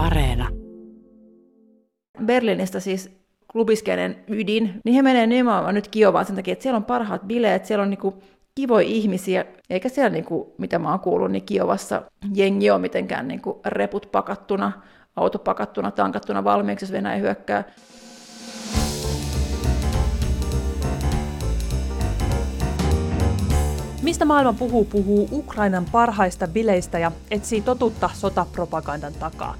Areena. Berliinistä siis klubiskenen ydin, niin he menee nimenomaan nyt Kiovaan sen takia, että siellä on parhaat bileet, siellä on niinku kivoja ihmisiä, eikä siellä, niinku, mitä mä oon kuullut, niin Kiovassa jengi on mitenkään niinku reput pakattuna, auto pakattuna, tankattuna valmiiksi, jos Venäjä hyökkää. Mistä maailma puhuu, puhuu Ukrainan parhaista bileistä ja etsii totuutta sotapropagandan takaa.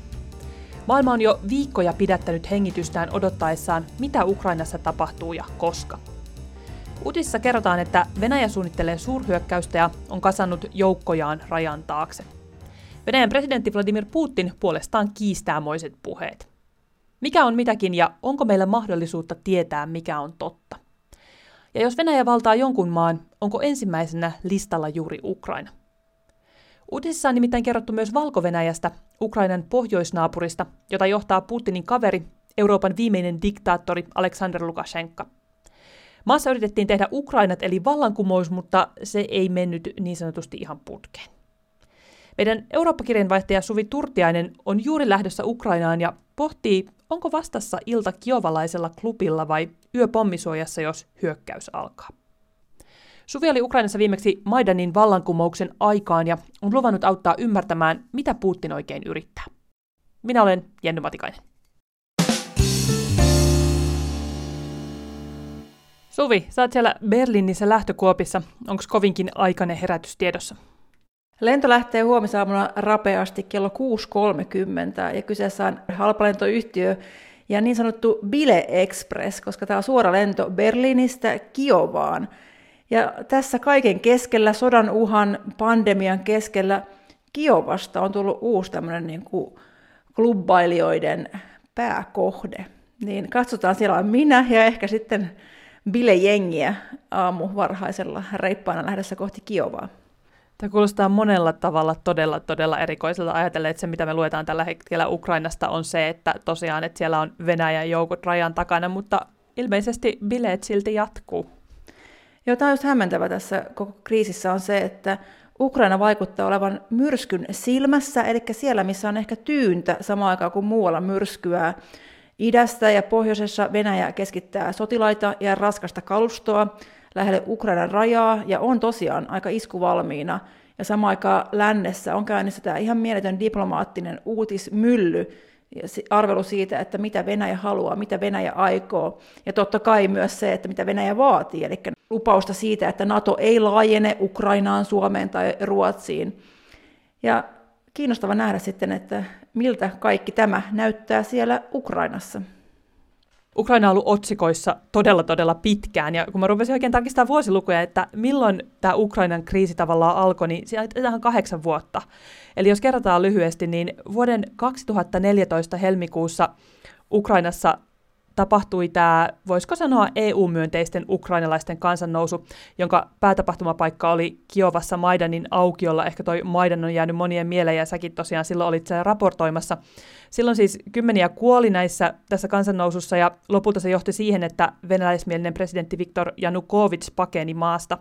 Maailma on jo viikkoja pidättänyt hengitystään odottaessaan, mitä Ukrainassa tapahtuu ja koska. Uutisissa kerrotaan, että Venäjä suunnittelee suurhyökkäystä ja on kasannut joukkojaan rajan taakse. Venäjän presidentti Vladimir Putin puolestaan kiistää moiset puheet. Mikä on mitäkin ja onko meillä mahdollisuutta tietää, mikä on totta? Ja jos Venäjä valtaa jonkun maan, onko ensimmäisenä listalla juuri Ukraina? Uutisissa on nimittäin kerrottu myös valko Ukrainan pohjoisnaapurista, jota johtaa Putinin kaveri, Euroopan viimeinen diktaattori Aleksander Lukashenka. Maassa yritettiin tehdä Ukrainat eli vallankumous, mutta se ei mennyt niin sanotusti ihan putkeen. Meidän Eurooppa-kirjanvaihtaja Suvi Turtiainen on juuri lähdössä Ukrainaan ja pohtii, onko vastassa ilta kiovalaisella klubilla vai yö pommisuojassa, jos hyökkäys alkaa. Suvi oli Ukrainassa viimeksi Maidanin vallankumouksen aikaan ja on luvannut auttaa ymmärtämään, mitä Putin oikein yrittää. Minä olen Jenny Matikainen. Suvi, sä oot siellä Berliinissä lähtökuopissa. Onko kovinkin aikainen herätys tiedossa? Lento lähtee huomisaamuna rapeasti kello 6.30 ja kyseessä on halpalentoyhtiö ja niin sanottu Bile Express, koska tämä on suora lento Berliinistä Kiovaan. Ja tässä kaiken keskellä, sodan uhan, pandemian keskellä, Kiovasta on tullut uusi tämmöinen niin kuin klubbailijoiden pääkohde. Niin katsotaan, siellä on minä ja ehkä sitten bilejengiä aamu varhaisella reippaana lähdössä kohti Kiovaa. Tämä kuulostaa monella tavalla todella, todella erikoiselta ajatellen, että se mitä me luetaan tällä hetkellä Ukrainasta on se, että tosiaan, että siellä on Venäjän joukot rajan takana, mutta ilmeisesti bileet silti jatkuu. Joo, tämä on just hämmentävä tässä koko kriisissä on se, että Ukraina vaikuttaa olevan myrskyn silmässä, eli siellä, missä on ehkä tyyntä samaan aikaan kuin muualla myrskyää. Idästä ja pohjoisessa Venäjä keskittää sotilaita ja raskasta kalustoa lähelle Ukrainan rajaa ja on tosiaan aika iskuvalmiina. Ja samaan aikaan lännessä on käynnissä tämä ihan mieletön diplomaattinen uutismylly, arvelu siitä, että mitä Venäjä haluaa, mitä Venäjä aikoo, ja totta kai myös se, että mitä Venäjä vaatii, eli lupausta siitä, että NATO ei laajene Ukrainaan, Suomeen tai Ruotsiin. Ja kiinnostava nähdä sitten, että miltä kaikki tämä näyttää siellä Ukrainassa. Ukraina on ollut otsikoissa todella, todella pitkään, ja kun mä rupesin oikein tarkistamaan vuosilukuja, että milloin tämä Ukrainan kriisi tavallaan alkoi, niin tämä on kahdeksan vuotta. Eli jos kerrotaan lyhyesti, niin vuoden 2014 helmikuussa Ukrainassa tapahtui tämä, voisiko sanoa EU-myönteisten ukrainalaisten kansannousu, jonka päätapahtumapaikka oli Kiovassa Maidanin aukiolla. Ehkä toi Maidan on jäänyt monien mieleen ja säkin tosiaan silloin olit siellä raportoimassa. Silloin siis kymmeniä kuoli näissä tässä kansannousussa ja lopulta se johti siihen, että venäläismielinen presidentti Viktor Janukovic pakeni maasta.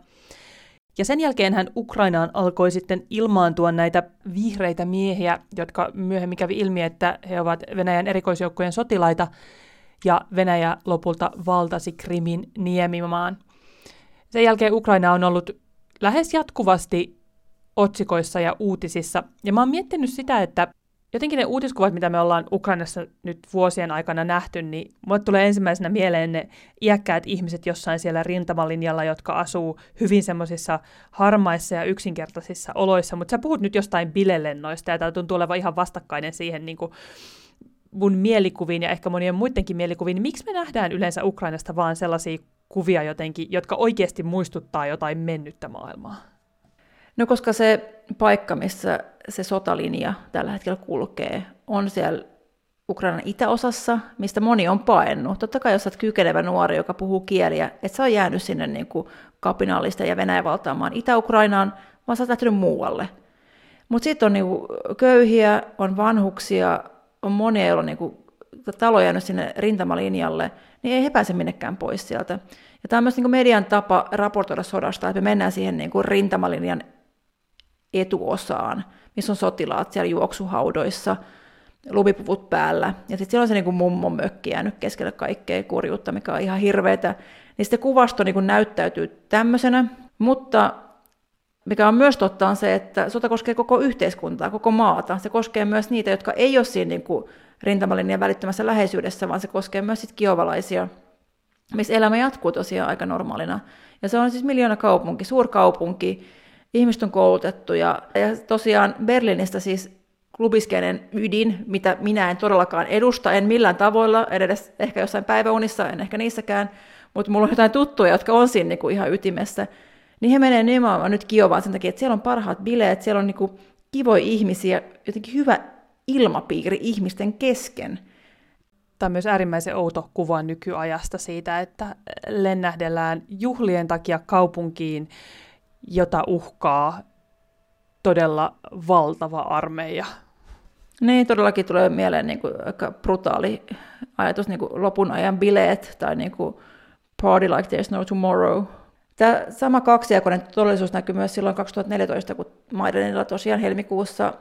Ja sen jälkeen hän Ukrainaan alkoi sitten ilmaantua näitä vihreitä miehiä, jotka myöhemmin kävi ilmi, että he ovat Venäjän erikoisjoukkojen sotilaita, ja Venäjä lopulta valtasi Krimin niemimaan. Sen jälkeen Ukraina on ollut lähes jatkuvasti otsikoissa ja uutisissa. Ja mä oon miettinyt sitä, että jotenkin ne uutiskuvat, mitä me ollaan Ukrainassa nyt vuosien aikana nähty, niin mulle tulee ensimmäisenä mieleen ne iäkkäät ihmiset jossain siellä rintamalinjalla, jotka asuu hyvin semmoisissa harmaissa ja yksinkertaisissa oloissa. Mutta sä puhut nyt jostain bilelennoista, ja tämä tuntuu olevan ihan vastakkainen siihen niin kuin mun mielikuviin ja ehkä monien muidenkin mielikuviin, niin miksi me nähdään yleensä Ukrainasta vaan sellaisia kuvia jotenkin, jotka oikeasti muistuttaa jotain mennyttä maailmaa? No koska se paikka, missä se sotalinja tällä hetkellä kulkee, on siellä Ukrainan itäosassa, mistä moni on paennut. Totta kai jos olet kykenevä nuori, joka puhuu kieliä, että sä on jäänyt sinne niin kuin kapinallista ja Venäjä valtaamaan Itä-Ukrainaan, vaan sä oot lähtenyt muualle. Mutta sitten on niin kuin köyhiä, on vanhuksia, on monia, joilla on niin kuin, talo jäänyt sinne rintamalinjalle, niin ei he pääse minnekään pois sieltä. Ja tämä on myös niin kuin median tapa raportoida sodasta, että me mennään siihen niin kuin rintamalinjan etuosaan, missä on sotilaat siellä juoksuhaudoissa. lumipuvut päällä. Ja sitten siellä on se niin kuin mummon mökki jäänyt keskelle kaikkea kurjuutta, mikä on ihan hirveetä. Niin sitten kuvasto niin kuin näyttäytyy tämmöisenä, mutta mikä on myös totta on se, että sota koskee koko yhteiskuntaa, koko maata. Se koskee myös niitä, jotka ei ole siinä niin kuin rintamalinjan välittömässä läheisyydessä, vaan se koskee myös sit kiovalaisia, missä elämä jatkuu tosiaan aika normaalina. Ja se on siis miljoona kaupunki, suurkaupunki, ihmiset on koulutettu ja, ja tosiaan Berliinistä siis klubiskeinen ydin, mitä minä en todellakaan edusta, en millään tavoilla, edes ehkä jossain päiväunissa, en ehkä niissäkään, mutta mulla on jotain tuttuja, jotka on siinä niin kuin ihan ytimessä, niin he menee nimenomaan nyt Kiovaan sen takia, että siellä on parhaat bileet, siellä on niin kuin kivoja ihmisiä, jotenkin hyvä ilmapiiri ihmisten kesken. Tämä on myös äärimmäisen outo kuva nykyajasta siitä, että lennähdellään juhlien takia kaupunkiin, jota uhkaa todella valtava armeija. Niin, todellakin tulee mieleen niin kuin aika brutaali ajatus, niin kuin lopun ajan bileet tai niin kuin party like there's no tomorrow. Tämä sama kaksijakoinen todellisuus näkyy myös silloin 2014, kun Maidanilla tosiaan helmikuussa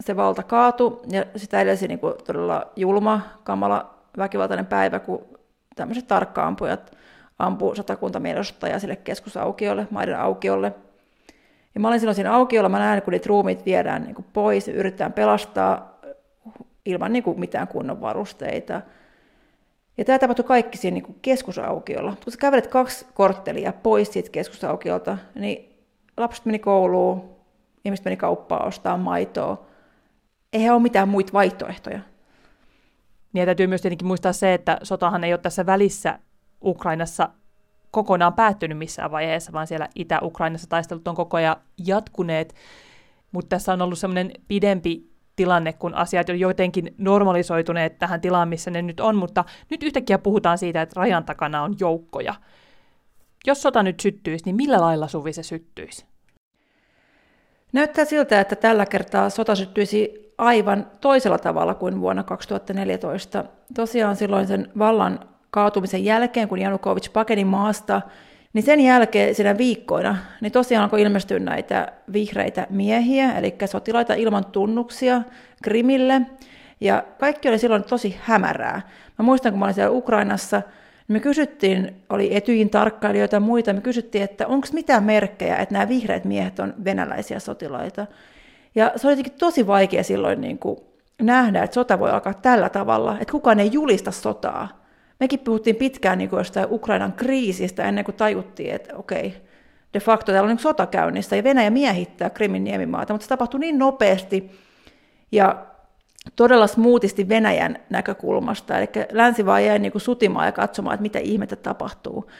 se valta kaatui, ja sitä edesi niin kuin todella julma, kamala, väkivaltainen päivä, kun tämmöiset tarkkaampujat ampuu satakunta mielenosoittajaa sille keskusaukiolle, maiden aukiolle. Ja mä olin silloin siinä aukiolla, mä näen, kun niitä ruumiit viedään niin kuin pois, ja yritetään pelastaa ilman niin kuin mitään kunnon varusteita. Ja tämä tapahtui kaikki siinä niin kuin keskusaukiolla. Kun sä kävelet kaksi korttelia pois siitä keskusaukiolta, niin lapset meni kouluun, ihmiset meni kauppaan ostaa maitoa, eihän ole mitään muita vaihtoehtoja. Niin ja täytyy myös tietenkin muistaa se, että sotahan ei ole tässä välissä Ukrainassa kokonaan päättynyt missään vaiheessa, vaan siellä Itä-Ukrainassa taistelut on koko ajan jatkuneet. Mutta tässä on ollut semmoinen pidempi tilanne, kun asiat on jotenkin normalisoituneet tähän tilaan, missä ne nyt on, mutta nyt yhtäkkiä puhutaan siitä, että rajan takana on joukkoja. Jos sota nyt syttyisi, niin millä lailla Suvi se syttyisi? Näyttää siltä, että tällä kertaa sota syttyisi aivan toisella tavalla kuin vuonna 2014. Tosiaan silloin sen vallan kaatumisen jälkeen, kun Janukovic pakeni maasta, niin sen jälkeen siinä viikkoina, niin tosiaan alkoi ilmestyä näitä vihreitä miehiä, eli sotilaita ilman tunnuksia Krimille, ja kaikki oli silloin tosi hämärää. Mä muistan, kun mä olin siellä Ukrainassa, me kysyttiin, oli Etyin tarkkailijoita ja muita, me kysyttiin, että onko mitään merkkejä, että nämä vihreät miehet on venäläisiä sotilaita. Ja se oli jotenkin tosi vaikea silloin niin kuin nähdä, että sota voi alkaa tällä tavalla, että kukaan ei julista sotaa. Mekin puhuttiin pitkään niin kuin jostain Ukrainan kriisistä ennen kuin tajuttiin, että okei, de facto täällä on niin sota käynnissä ja Venäjä miehittää Krimin niemimaata, mutta se tapahtui niin nopeasti ja todella smoothisti Venäjän näkökulmasta, eli länsi vaan jäi niin kuin sutimaan ja katsomaan, että mitä ihmettä tapahtuu.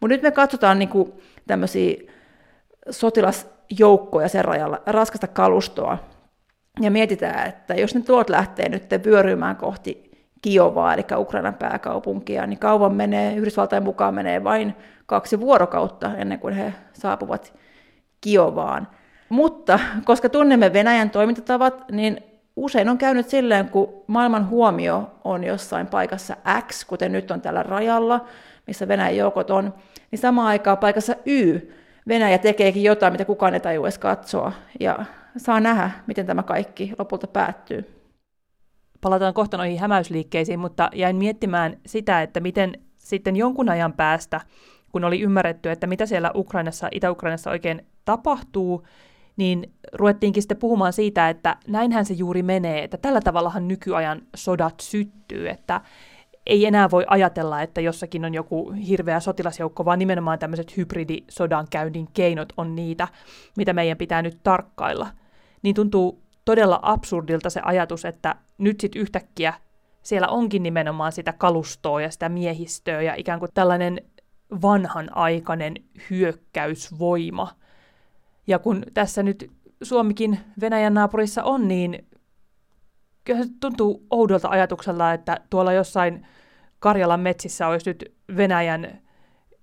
Mutta nyt me katsotaan niin kuin tämmöisiä sotilasjoukkoja sen rajalla, raskasta kalustoa, ja mietitään, että jos ne tuot lähtee nyt vyörymään kohti Kiovaa, eli Ukrainan pääkaupunkia, niin kauan menee, Yhdysvaltain mukaan menee vain kaksi vuorokautta ennen kuin he saapuvat Kiovaan. Mutta koska tunnemme Venäjän toimintatavat, niin usein on käynyt silleen, kun maailman huomio on jossain paikassa X, kuten nyt on tällä rajalla, missä Venäjän joukot on, niin samaan aikaan paikassa Y Venäjä tekeekin jotain, mitä kukaan ei tajua edes katsoa, ja saa nähdä, miten tämä kaikki lopulta päättyy. Palataan kohta noihin hämäysliikkeisiin, mutta jäin miettimään sitä, että miten sitten jonkun ajan päästä, kun oli ymmärretty, että mitä siellä Ukrainassa, Itä-Ukrainassa oikein tapahtuu, niin ruvettiinkin sitten puhumaan siitä, että näinhän se juuri menee, että tällä tavallahan nykyajan sodat syttyy, että ei enää voi ajatella, että jossakin on joku hirveä sotilasjoukko, vaan nimenomaan tämmöiset hybridisodan käynnin keinot on niitä, mitä meidän pitää nyt tarkkailla. Niin tuntuu todella absurdilta se ajatus, että nyt sitten yhtäkkiä siellä onkin nimenomaan sitä kalustoa ja sitä miehistöä ja ikään kuin tällainen vanhanaikainen hyökkäysvoima. Ja kun tässä nyt Suomikin Venäjän naapurissa on, niin kyllä se tuntuu oudolta ajatukselta, että tuolla jossain Karjalan metsissä olisi nyt Venäjän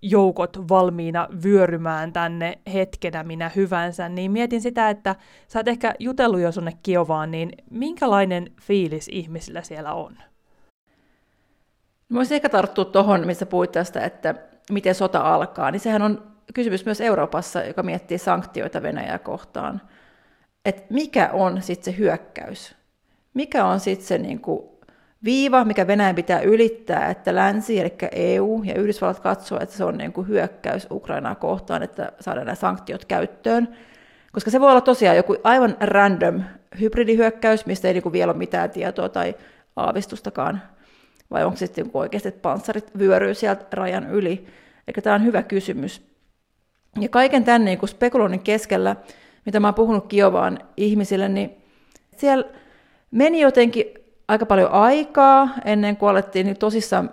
joukot valmiina vyörymään tänne hetkenä minä hyvänsä, niin mietin sitä, että sä oot ehkä jutellut jo sunne Kiovaan, niin minkälainen fiilis ihmisillä siellä on? Mä voisin ehkä tarttua tuohon, missä puhuit tästä, että miten sota alkaa, niin sehän on kysymys myös Euroopassa, joka miettii sanktioita Venäjää kohtaan. Että mikä on sitten se hyökkäys? mikä on sitten se niin kuin viiva, mikä Venäjän pitää ylittää, että länsi, eli EU ja Yhdysvallat katsoo, että se on niin kuin hyökkäys Ukrainaa kohtaan, että saadaan nämä sanktiot käyttöön. Koska se voi olla tosiaan joku aivan random hybridihyökkäys, mistä ei niin kuin vielä ole mitään tietoa tai aavistustakaan, vai onko sitten niin oikeasti, että panssarit vyöryy sieltä rajan yli. Eli tämä on hyvä kysymys. Ja kaiken tämän niin kuin spekuloinnin keskellä, mitä mä oon puhunut Kiovaan ihmisille, niin siellä meni jotenkin aika paljon aikaa ennen kuin alettiin niin tosissaan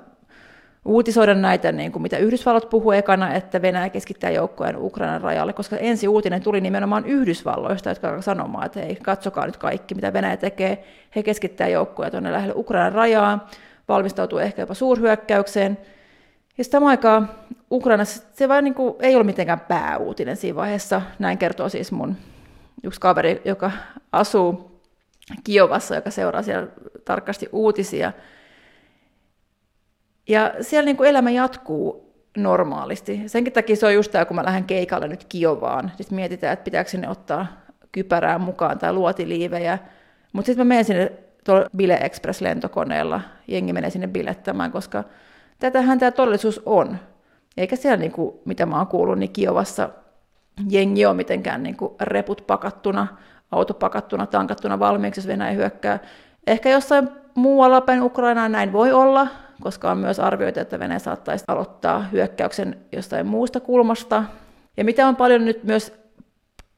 uutisoida näitä, niin kuin mitä Yhdysvallat puhuu ekana, että Venäjä keskittää joukkojen Ukrainan rajalle, koska ensi uutinen tuli nimenomaan Yhdysvalloista, jotka alkaa sanomaan, että hei, katsokaa nyt kaikki, mitä Venäjä tekee. He keskittää joukkoja tuonne lähelle Ukrainan rajaa, valmistautuu ehkä jopa suurhyökkäykseen. Ja samaan aikaan Ukrainassa se vain niin kuin, ei ole mitenkään pääuutinen siinä vaiheessa. Näin kertoo siis mun yksi kaveri, joka asuu Kiovassa, joka seuraa siellä tarkasti uutisia. Ja siellä niin kuin elämä jatkuu normaalisti. Senkin takia se on just tämä, kun mä lähden keikalle nyt Kiovaan. Sitten mietitään, että pitääkö sinne ottaa kypärää mukaan tai luotiliivejä. Mutta sitten mä menen sinne tuolla Bile Express-lentokoneella. Jengi menee sinne bilettämään, koska tätähän tämä todellisuus on. Eikä siellä, niin kuin, mitä mä oon kuullut, niin Kiovassa jengi on mitenkään niin kuin reput pakattuna, auto pakattuna, tankattuna valmiiksi, jos Venäjä hyökkää. Ehkä jossain muualla päin Ukrainaa näin voi olla, koska on myös arvioitu, että Venäjä saattaisi aloittaa hyökkäyksen jostain muusta kulmasta. Ja mitä on paljon nyt myös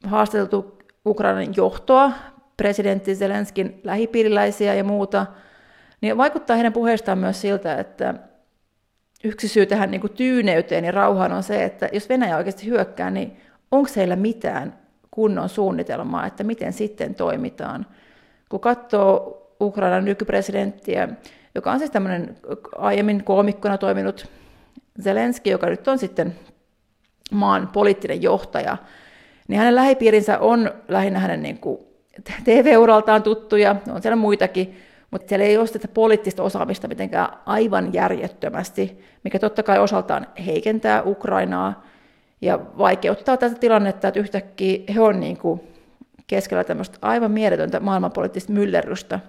haastateltu Ukrainan johtoa, presidentti Zelenskin lähipiiriläisiä ja muuta, niin vaikuttaa heidän puheestaan myös siltä, että yksi syy tähän niin kuin tyyneyteen ja rauhaan on se, että jos Venäjä oikeasti hyökkää, niin onko heillä mitään kunnon suunnitelmaa, että miten sitten toimitaan. Kun katsoo Ukrainan nykypresidenttiä, joka on siis tämmöinen aiemmin koomikkona toiminut Zelenski, joka nyt on sitten maan poliittinen johtaja, niin hänen lähipiirinsä on lähinnä hänen niin kuin TV-uraltaan tuttuja, on siellä muitakin, mutta siellä ei ole sitä poliittista osaamista mitenkään aivan järjettömästi, mikä totta kai osaltaan heikentää Ukrainaa ja vaikeuttaa tätä tilannetta, että yhtäkkiä he on niin kuin keskellä tämmöistä aivan mieletöntä maailmanpoliittista myllerrystä,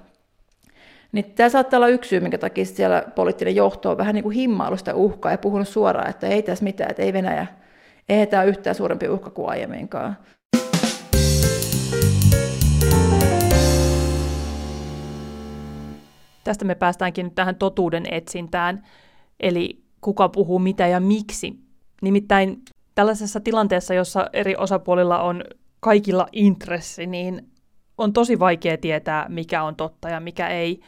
niin tämä saattaa olla yksi syy, minkä takia siellä poliittinen johto on vähän niin kuin himmailu sitä uhkaa ja puhunut suoraan, että ei tässä mitään, että ei Venäjä, ei tämä yhtään suurempi uhka kuin aiemminkaan. Tästä me päästäänkin nyt tähän totuuden etsintään, eli kuka puhuu mitä ja miksi. Nimittäin tällaisessa tilanteessa, jossa eri osapuolilla on kaikilla intressi, niin on tosi vaikea tietää, mikä on totta ja mikä ei.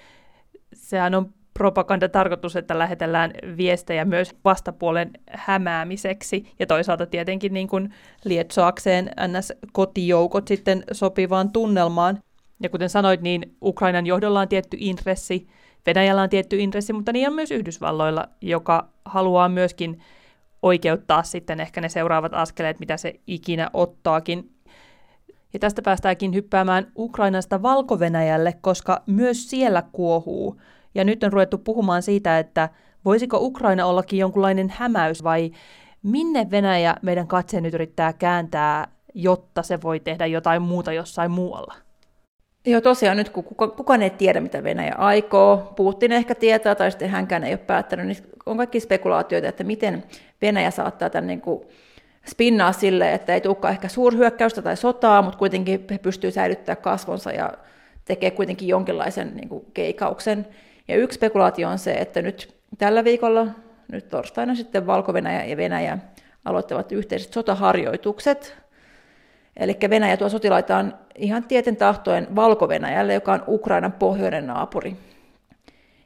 Sehän on propaganda tarkoitus, että lähetellään viestejä myös vastapuolen hämäämiseksi ja toisaalta tietenkin niin kuin lietsoakseen NS-kotijoukot sitten sopivaan tunnelmaan. Ja kuten sanoit, niin Ukrainan johdolla on tietty intressi, Venäjällä on tietty intressi, mutta niin on myös Yhdysvalloilla, joka haluaa myöskin oikeuttaa sitten ehkä ne seuraavat askeleet, mitä se ikinä ottaakin. Ja tästä päästäänkin hyppäämään Ukrainasta valko koska myös siellä kuohuu. Ja nyt on ruvettu puhumaan siitä, että voisiko Ukraina ollakin jonkunlainen hämäys vai minne Venäjä meidän katseen nyt yrittää kääntää, jotta se voi tehdä jotain muuta jossain muualla? Joo, tosiaan nyt kun kuka, kukaan ei tiedä, mitä Venäjä aikoo, Putin ehkä tietää tai sitten hänkään ei ole päättänyt, niin on kaikki spekulaatioita, että miten Venäjä saattaa tämän niin kuin spinnaa sille, että ei tulekaan ehkä suurhyökkäystä tai sotaa, mutta kuitenkin he pystyvät säilyttämään kasvonsa ja tekee kuitenkin jonkinlaisen niin kuin, keikauksen. Ja yksi spekulaatio on se, että nyt tällä viikolla, nyt torstaina sitten valko ja Venäjä aloittavat yhteiset sotaharjoitukset. Eli Venäjä tuo sotilaitaan ihan tieten tahtoen valko joka on Ukrainan pohjoinen naapuri.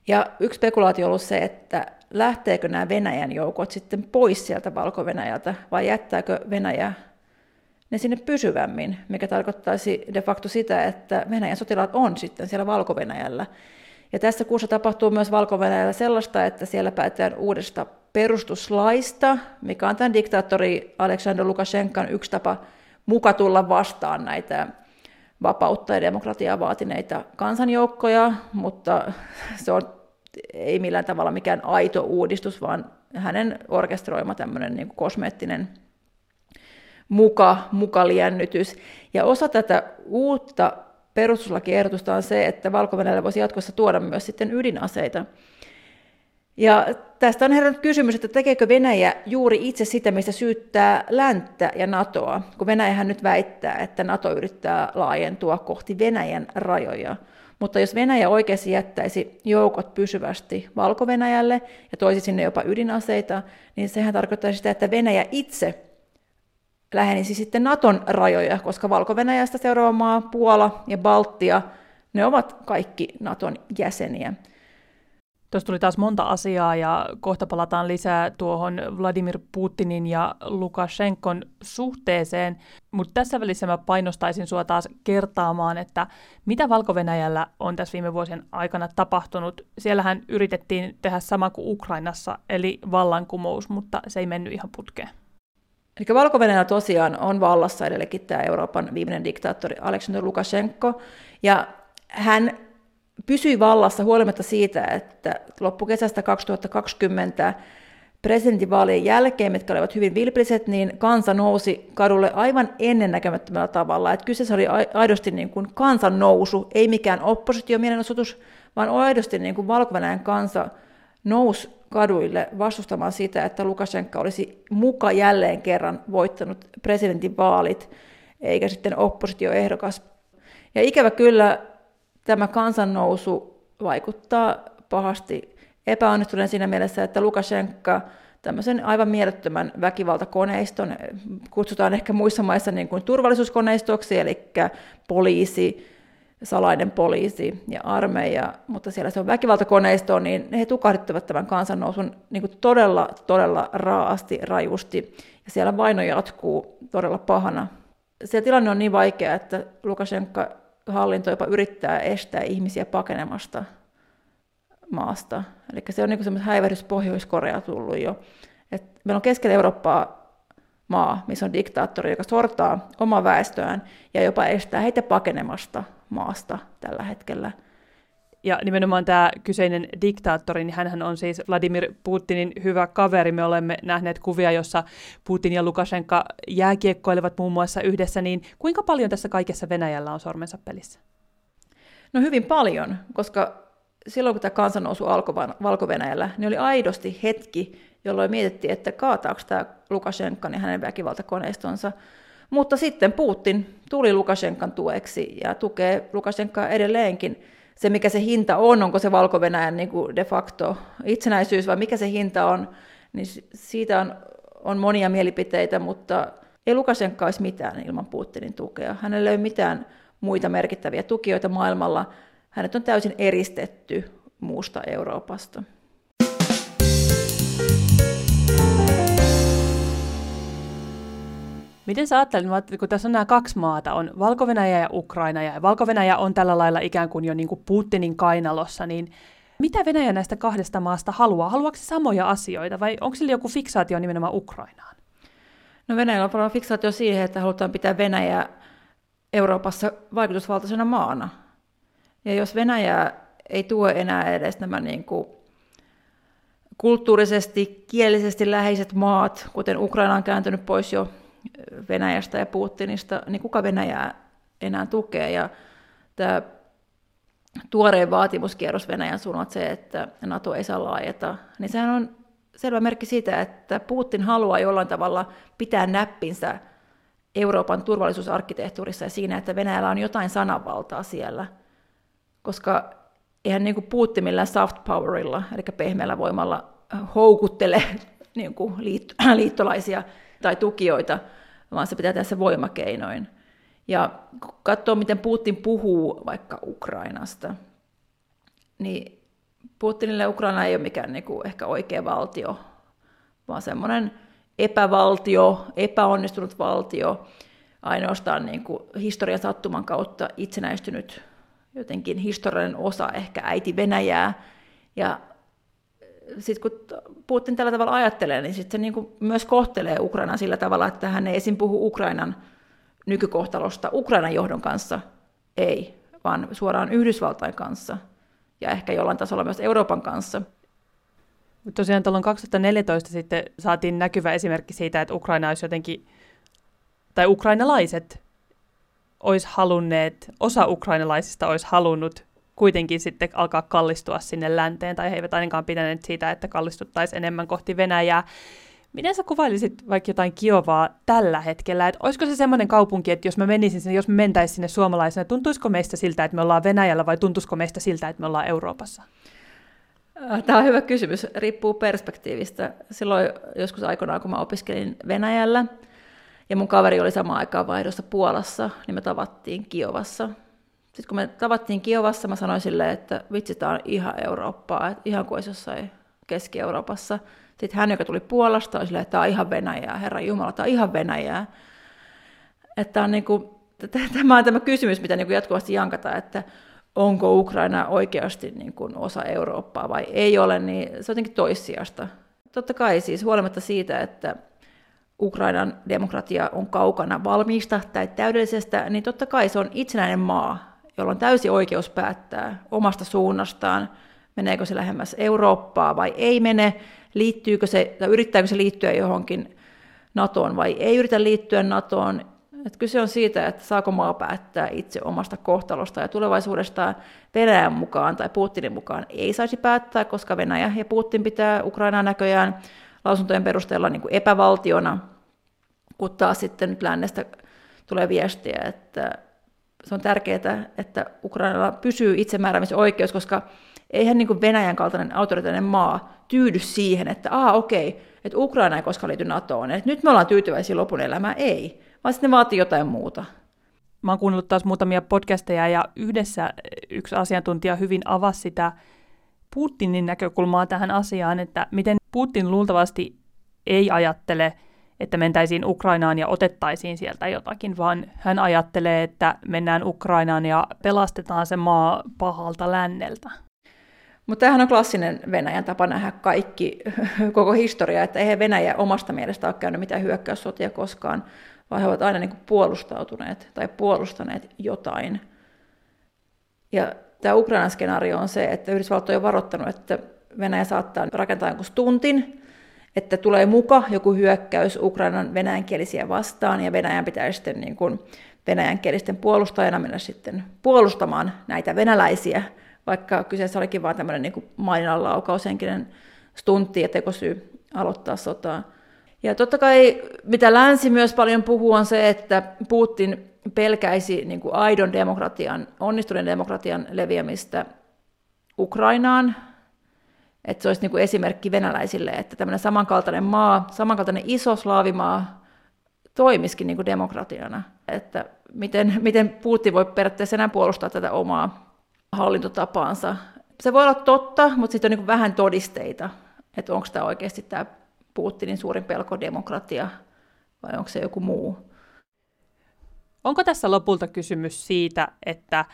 Ja yksi spekulaatio on ollut se, että lähteekö nämä Venäjän joukot sitten pois sieltä valko vai jättääkö Venäjä ne sinne pysyvämmin, mikä tarkoittaisi de facto sitä, että Venäjän sotilaat on sitten siellä valko -Venäjällä. Ja tässä kuussa tapahtuu myös valko sellaista, että siellä päätetään uudesta perustuslaista, mikä on tämän diktaattori Aleksandr Lukashenkan yksi tapa muka tulla vastaan näitä vapautta ja demokratiaa vaatineita kansanjoukkoja, mutta se on ei millään tavalla mikään aito uudistus, vaan hänen orkestroima tämmöinen niin kosmeettinen muka, mukaliennytys. Ja osa tätä uutta perustuslakiehdotusta on se, että valko voisi jatkossa tuoda myös sitten ydinaseita. Ja tästä on herännyt kysymys, että tekeekö Venäjä juuri itse sitä, mistä syyttää länttä ja NATOa, kun Venäjähän nyt väittää, että NATO yrittää laajentua kohti Venäjän rajoja. Mutta jos Venäjä oikeasti jättäisi joukot pysyvästi valko ja toisi sinne jopa ydinaseita, niin sehän tarkoittaisi sitä, että Venäjä itse lähenisi sitten Naton rajoja, koska valko seuraava maa, Puola ja Baltia, ne ovat kaikki Naton jäseniä. Tuossa tuli taas monta asiaa ja kohta palataan lisää tuohon Vladimir Putinin ja Lukashenkon suhteeseen, mutta tässä välissä mä painostaisin sua taas kertaamaan, että mitä valko on tässä viime vuosien aikana tapahtunut. Siellähän yritettiin tehdä sama kuin Ukrainassa, eli vallankumous, mutta se ei mennyt ihan putkeen. Eli valko tosiaan on vallassa edelleenkin tämä Euroopan viimeinen diktaattori Aleksandr Lukashenko, ja hän pysyi vallassa huolimatta siitä, että loppukesästä 2020 presidentinvaalien jälkeen, mitkä olivat hyvin vilpilliset, niin kansa nousi kadulle aivan ennennäkemättömällä tavalla. Että kyseessä oli aidosti niin kuin kansan nousu, ei mikään oppositiomielenosoitus, vaan aidosti niin kuin valko kansa nousi kaduille vastustamaan sitä, että Lukashenka olisi muka jälleen kerran voittanut presidentinvaalit, eikä sitten oppositioehdokas. Ja ikävä kyllä tämä kansannousu vaikuttaa pahasti epäonnistuneen siinä mielessä, että Lukashenka tämmöisen aivan mielettömän väkivaltakoneiston, kutsutaan ehkä muissa maissa niin kuin turvallisuuskoneistoksi, eli poliisi, salainen poliisi ja armeija, mutta siellä se on väkivaltakoneisto, niin he tukahduttavat tämän kansannousun niin kuin todella, todella raasti, rajusti, ja siellä vaino jatkuu todella pahana. Se tilanne on niin vaikea, että Lukashenka hallinto jopa yrittää estää ihmisiä pakenemasta maasta. Eli se on niin semmoinen häivähdys Pohjois-Korea tullut jo. Et meillä on keskellä Eurooppaa maa, missä on diktaattori, joka sortaa omaa väestöään ja jopa estää heitä pakenemasta maasta tällä hetkellä. Ja nimenomaan tämä kyseinen diktaattori, niin hän on siis Vladimir Putinin hyvä kaveri. Me olemme nähneet kuvia, jossa Putin ja Lukashenka jääkiekkoilevat muun muassa yhdessä. Niin kuinka paljon tässä kaikessa Venäjällä on sormensa pelissä? No hyvin paljon, koska silloin kun tämä kansannousu alkoi Valko-Venäjällä, niin oli aidosti hetki, jolloin mietittiin, että kaataako tämä Lukashenka ja hänen väkivaltakoneistonsa. Mutta sitten Putin tuli Lukashenkan tueksi ja tukee Lukashenkaa edelleenkin se, mikä se hinta on, onko se valko niin kuin de facto itsenäisyys vai mikä se hinta on, niin siitä on, on monia mielipiteitä, mutta ei Lukashenka olisi mitään ilman Putinin tukea. Hänellä ei ole mitään muita merkittäviä tukijoita maailmalla. Hänet on täysin eristetty muusta Euroopasta. Miten sä ajattelet, kun tässä on nämä kaksi maata, on valko ja Ukraina, ja valko on tällä lailla ikään kuin jo niin kuin Putinin kainalossa, niin mitä Venäjä näistä kahdesta maasta haluaa? Haluaako se samoja asioita vai onko sillä joku fiksaatio nimenomaan Ukrainaan? No Venäjällä on paljon fiksaatio siihen, että halutaan pitää Venäjä Euroopassa vaikutusvaltaisena maana. Ja jos Venäjä ei tuo enää edes nämä niin kuin kulttuurisesti, kielisesti läheiset maat, kuten Ukraina on kääntynyt pois jo Venäjästä ja Putinista, niin kuka Venäjää enää tukee. Ja tämä tuoreen vaatimuskierros Venäjän suunnalta se, että NATO ei saa laajeta, niin sehän on selvä merkki siitä, että Putin haluaa jollain tavalla pitää näppinsä Euroopan turvallisuusarkkitehtuurissa ja siinä, että Venäjällä on jotain sananvaltaa siellä. Koska eihän niin kuin millään soft powerilla, eli pehmeällä voimalla, houkuttele niin kuin liittolaisia tai tukijoita, vaan se pitää tehdä se voimakeinoin. Ja kun katsoo, miten Putin puhuu vaikka Ukrainasta, niin Putinille Ukraina ei ole mikään niin kuin ehkä oikea valtio, vaan semmoinen epävaltio, epäonnistunut valtio, ainoastaan niin kuin historian sattuman kautta itsenäistynyt jotenkin historiallinen osa ehkä äiti Venäjää. Ja sitten kun Putin tällä tavalla ajattelee, niin sitten se niin kuin myös kohtelee Ukrainaa sillä tavalla, että hän ei esim. puhu Ukrainan nykykohtalosta Ukrainan johdon kanssa, ei, vaan suoraan Yhdysvaltain kanssa ja ehkä jollain tasolla myös Euroopan kanssa. Tosiaan tuolloin 2014 sitten saatiin näkyvä esimerkki siitä, että Ukraina olisi jotenkin, tai ukrainalaiset olisi halunneet, osa ukrainalaisista olisi halunnut kuitenkin sitten alkaa kallistua sinne länteen, tai he eivät ainakaan pitäneet siitä, että kallistuttaisiin enemmän kohti Venäjää. Miten sä kuvailisit vaikka jotain Kiovaa tällä hetkellä? Että olisiko se semmoinen kaupunki, että jos mä menisin sinne, jos me mentäisiin sinne suomalaisena, tuntuisiko meistä siltä, että me ollaan Venäjällä vai tuntuisiko meistä siltä, että me ollaan Euroopassa? Äh, Tämä on hyvä kysymys, riippuu perspektiivistä. Silloin joskus aikoinaan, kun mä opiskelin Venäjällä, ja mun kaveri oli samaan aikaan vaihdossa Puolassa, niin me tavattiin Kiovassa. Sitten kun me tavattiin Kiovassa, mä sanoin silleen, että vitsi, tämä on ihan Eurooppaa, että ihan kuin olisi jossain Keski-Euroopassa. Sitten hän, joka tuli Puolasta, oli silleen, että tämä on ihan Venäjää, Herra Jumala, tämä on ihan Venäjää. Että on niin kuin, tämä on tämä kysymys, mitä niin kuin jatkuvasti jankataan, että onko Ukraina oikeasti niin kuin osa Eurooppaa vai ei ole, niin se on jotenkin toissijasta. Totta kai siis huolimatta siitä, että Ukrainan demokratia on kaukana valmiista tai täydellisestä, niin totta kai se on itsenäinen maa, jolla on täysi oikeus päättää omasta suunnastaan, meneekö se lähemmäs Eurooppaa vai ei mene, liittyykö se, tai yrittääkö se liittyä johonkin NATOon vai ei yritä liittyä NATOon. Että kyse on siitä, että saako maa päättää itse omasta kohtalosta ja tulevaisuudesta Venäjän mukaan tai Putinin mukaan ei saisi päättää, koska Venäjä ja Putin pitää Ukrainaa näköjään lausuntojen perusteella niin kuin epävaltiona, kun taas sitten nyt lännestä tulee viestiä, että se on tärkeää, että Ukrainalla pysyy itsemääräämisoikeus, koska eihän niin Venäjän kaltainen autoritaarinen maa tyydy siihen, että aa okei, että Ukraina ei koskaan liity NATOon, että nyt me ollaan tyytyväisiä lopun elämään, ei, vaan sitten ne vaatii jotain muuta. Mä oon kuunnellut taas muutamia podcasteja ja yhdessä yksi asiantuntija hyvin avasi sitä Putinin näkökulmaa tähän asiaan, että miten Putin luultavasti ei ajattele, että mentäisiin Ukrainaan ja otettaisiin sieltä jotakin, vaan hän ajattelee, että mennään Ukrainaan ja pelastetaan se maa pahalta länneltä. Mutta tämähän on klassinen Venäjän tapa nähdä kaikki, koko historia, että eihän Venäjä omasta mielestä ole käynyt mitään hyökkäyssotia koskaan, vaan he ovat aina niin kuin puolustautuneet tai puolustaneet jotain. Ja tämä Ukrainan skenaario on se, että Yhdysvallat on jo varoittanut, että Venäjä saattaa rakentaa jonkun stuntin, että tulee muka joku hyökkäys Ukrainan venäjänkielisiä vastaan, ja Venäjän pitäisi sitten niin kuin venäjänkielisten puolustajana mennä sitten puolustamaan näitä venäläisiä, vaikka kyseessä olikin vain tämmöinen niin kuin maininnanlaukaushenkinen stuntti ja tekosyy aloittaa sotaa. Ja totta kai, mitä länsi myös paljon puhuu, on se, että Putin pelkäisi niin kuin aidon demokratian, onnistuneen demokratian leviämistä Ukrainaan, että se olisi niin kuin esimerkki venäläisille, että tämmöinen samankaltainen maa, samankaltainen iso slaavimaa toimisikin niin kuin demokratiana. Että miten, miten Putin voi periaatteessa enää puolustaa tätä omaa hallintotapaansa. Se voi olla totta, mutta sitten on niin vähän todisteita, että onko tämä oikeasti tämä Putinin suurin pelko demokratia vai onko se joku muu. Onko tässä lopulta kysymys siitä, että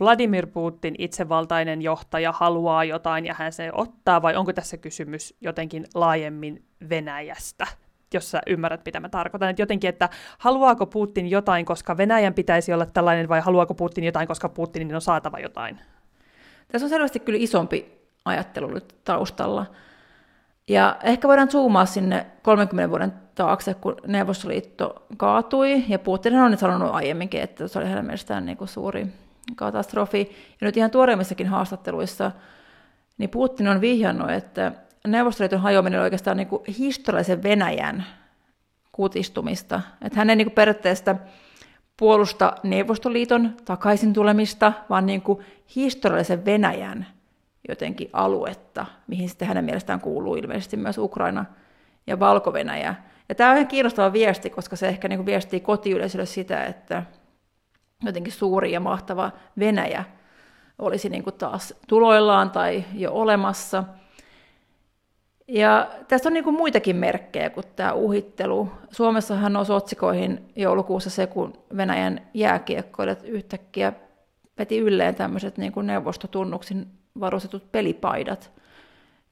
Vladimir Putin, itsevaltainen johtaja, haluaa jotain ja hän se ottaa, vai onko tässä kysymys jotenkin laajemmin Venäjästä? jos sä ymmärrät, mitä mä tarkoitan. Että jotenkin, että haluaako Putin jotain, koska Venäjän pitäisi olla tällainen, vai haluaako Putin jotain, koska Putinin on saatava jotain? Tässä on selvästi kyllä isompi ajattelu nyt taustalla. Ja ehkä voidaan zoomaa sinne 30 vuoden taakse, kun Neuvostoliitto kaatui, ja Putin on nyt sanonut aiemminkin, että se oli hänen mielestään niin kuin suuri katastrofi. Ja nyt ihan tuoreimmissakin haastatteluissa niin Putin on vihjannut, että Neuvostoliiton hajoaminen on oikeastaan niin kuin historiallisen Venäjän kutistumista. Että hän ei niin kuin periaatteessa puolusta Neuvostoliiton takaisin tulemista, vaan niin kuin historiallisen Venäjän jotenkin aluetta, mihin sitten hänen mielestään kuuluu ilmeisesti myös Ukraina ja Valko-Venäjä. Ja tämä on ihan kiinnostava viesti, koska se ehkä niin kuin viestii kotiyleisölle sitä, että jotenkin suuri ja mahtava Venäjä olisi niin kuin taas tuloillaan tai jo olemassa. Ja tässä on niin kuin muitakin merkkejä kuin tämä uhittelu. Suomessahan nousi otsikoihin joulukuussa se, kun Venäjän jääkiekkoilijat yhtäkkiä veti ylleen tämmöiset niin kuin neuvostotunnuksin varustetut pelipaidat.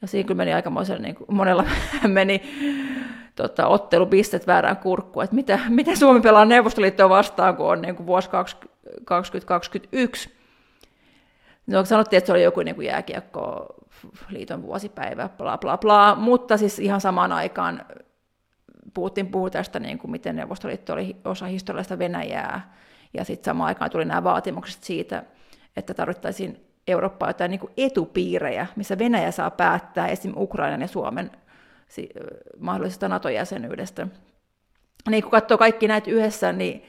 Ja siinä kyllä meni aikamoisen, niin kuin monella meni tota, ottelupistet väärään kurkkuun, että mitä, mitä Suomi pelaa Neuvostoliittoa vastaan, kun on niin kuin vuosi 2021. No, sanottiin, että se oli joku niin kuin jääkiekkoliiton vuosipäivä, bla bla bla, mutta siis ihan samaan aikaan Putin puhui tästä, niin kuin miten Neuvostoliitto oli osa historiallista Venäjää, Ja sitten samaan aikaan tuli nämä vaatimukset siitä, että tarvittaisiin Eurooppaa jotain niin kuin etupiirejä, missä Venäjä saa päättää esim. Ukrainan ja Suomen mahdollisesta NATO-jäsenyydestä. Niin kun katsoo kaikki näitä yhdessä, niin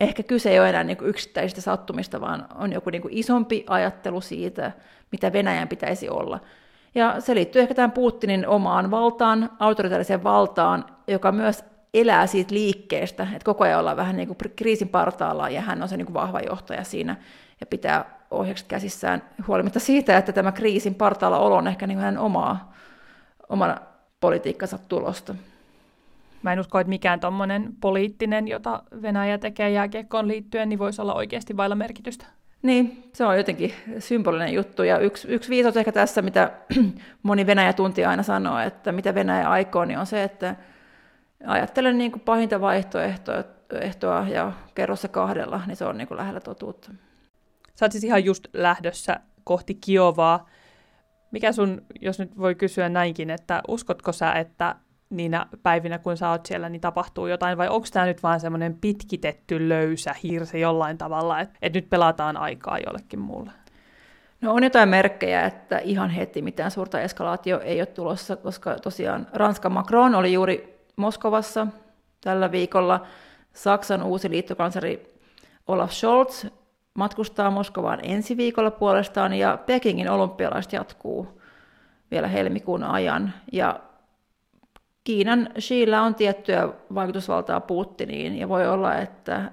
ehkä kyse ei ole enää niin yksittäisistä sattumista, vaan on joku niin isompi ajattelu siitä, mitä Venäjän pitäisi olla. Ja se liittyy ehkä tähän Putinin omaan valtaan, autoritaariseen valtaan, joka myös elää siitä liikkeestä, että koko ajan ollaan vähän niin kuin kriisin partaalla ja hän on se niin kuin vahva johtaja siinä ja pitää ohjakset käsissään huolimatta siitä, että tämä kriisin partaalla olo on ehkä niin hänen omaa, oman politiikkansa tulosta. Mä en usko, että mikään tuommoinen poliittinen, jota Venäjä tekee jääkiekkoon liittyen, niin voisi olla oikeasti vailla merkitystä. Niin, se on jotenkin symbolinen juttu. Ja yksi, yksi viisaus ehkä tässä, mitä moni Venäjä-tuntija aina sanoo, että mitä Venäjä aikoo, niin on se, että ajattelen niin kuin pahinta vaihtoehtoa ja kerro se kahdella, niin se on niin kuin lähellä totuutta. Sä oot siis ihan just lähdössä kohti Kiovaa. Mikä sun, jos nyt voi kysyä näinkin, että uskotko sä, että niinä päivinä, kun sä oot siellä, niin tapahtuu jotain, vai onko tämä nyt vaan semmoinen pitkitetty löysä hirsi jollain tavalla, että et nyt pelataan aikaa jollekin muulle? No on jotain merkkejä, että ihan heti mitään suurta eskalaatio ei ole tulossa, koska tosiaan Ranskan Macron oli juuri Moskovassa tällä viikolla. Saksan uusi liittokansleri Olaf Scholz matkustaa Moskovaan ensi viikolla puolestaan ja Pekingin olympialaiset jatkuu vielä helmikuun ajan. Ja Kiinan Xiillä on tiettyä vaikutusvaltaa Putiniin ja voi olla, että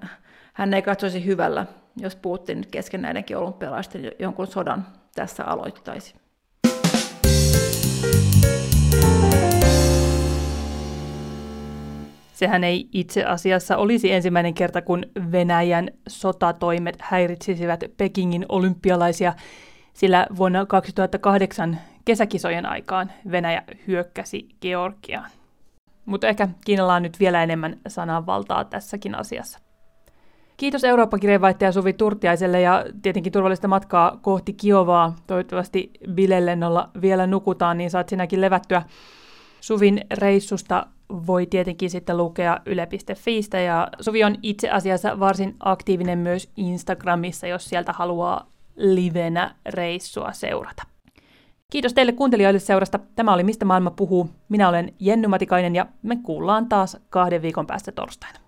hän ei katsoisi hyvällä, jos Putin kesken näidenkin olympialaisten jonkun sodan tässä aloittaisi. Sehän ei itse asiassa olisi ensimmäinen kerta, kun Venäjän sotatoimet häiritsisivät Pekingin olympialaisia, sillä vuonna 2008 kesäkisojen aikaan Venäjä hyökkäsi Georgiaan. Mutta ehkä Kiinalla on nyt vielä enemmän sananvaltaa tässäkin asiassa. Kiitos Eurooppa-kirjeenvaihtaja Suvi Turtiaiselle ja tietenkin turvallista matkaa kohti Kiovaa. Toivottavasti bilelennolla vielä nukutaan, niin saat sinäkin levättyä. Suvin reissusta voi tietenkin sitten lukea yle.fiistä ja Suvi on itse asiassa varsin aktiivinen myös Instagramissa, jos sieltä haluaa livenä reissua seurata. Kiitos teille kuuntelijoille seurasta. Tämä oli Mistä maailma puhuu. Minä olen Jenny Matikainen ja me kuullaan taas kahden viikon päästä torstaina.